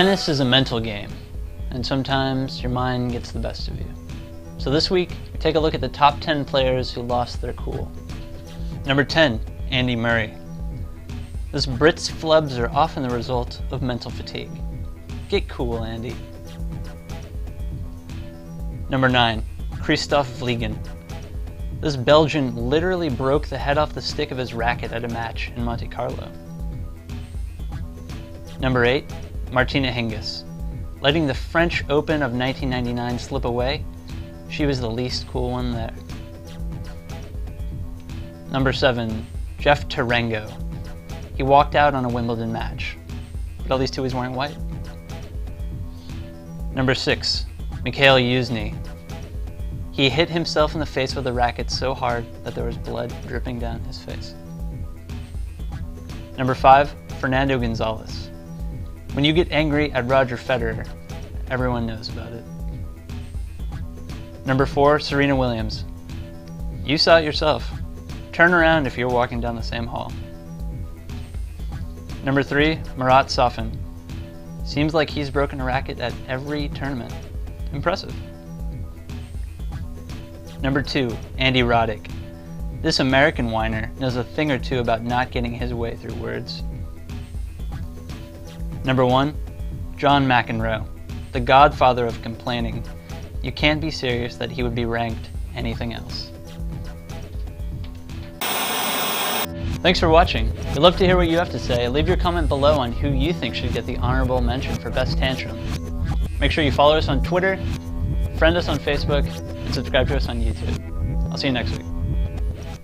Tennis is a mental game, and sometimes your mind gets the best of you. So this week, take a look at the top 10 players who lost their cool. Number 10, Andy Murray. This Brit's flubs are often the result of mental fatigue. Get cool, Andy. Number 9, Kristof Vliegen. This Belgian literally broke the head off the stick of his racket at a match in Monte Carlo. Number 8, Martina Hingis. Letting the French Open of 1999 slip away, she was the least cool one there. Number 7, Jeff Tarango. He walked out on a Wimbledon match, but at least he was wearing white. Number 6, Mikhail Youzhny. He hit himself in the face with a racket so hard that there was blood dripping down his face. Number 5, Fernando Gonzalez. When you get angry at Roger Federer, everyone knows about it. Number 4, Serena Williams. You saw it yourself. Turn around if you're walking down the same hall. Number 3, Marat Safin. Seems like he's broken a racket at every tournament. Impressive. Number 2, Andy Roddick. This American whiner knows a thing or two about not getting his way through words. Number 1, John McEnroe, the godfather of complaining. You can't be serious that he would be ranked anything else. Thanks for watching. We'd love to hear what you have to say. Leave your comment below on who you think should get the honorable mention for Best Tantrum. Make sure you follow us on Twitter, friend us on Facebook, and subscribe to us on YouTube. I'll see you next week.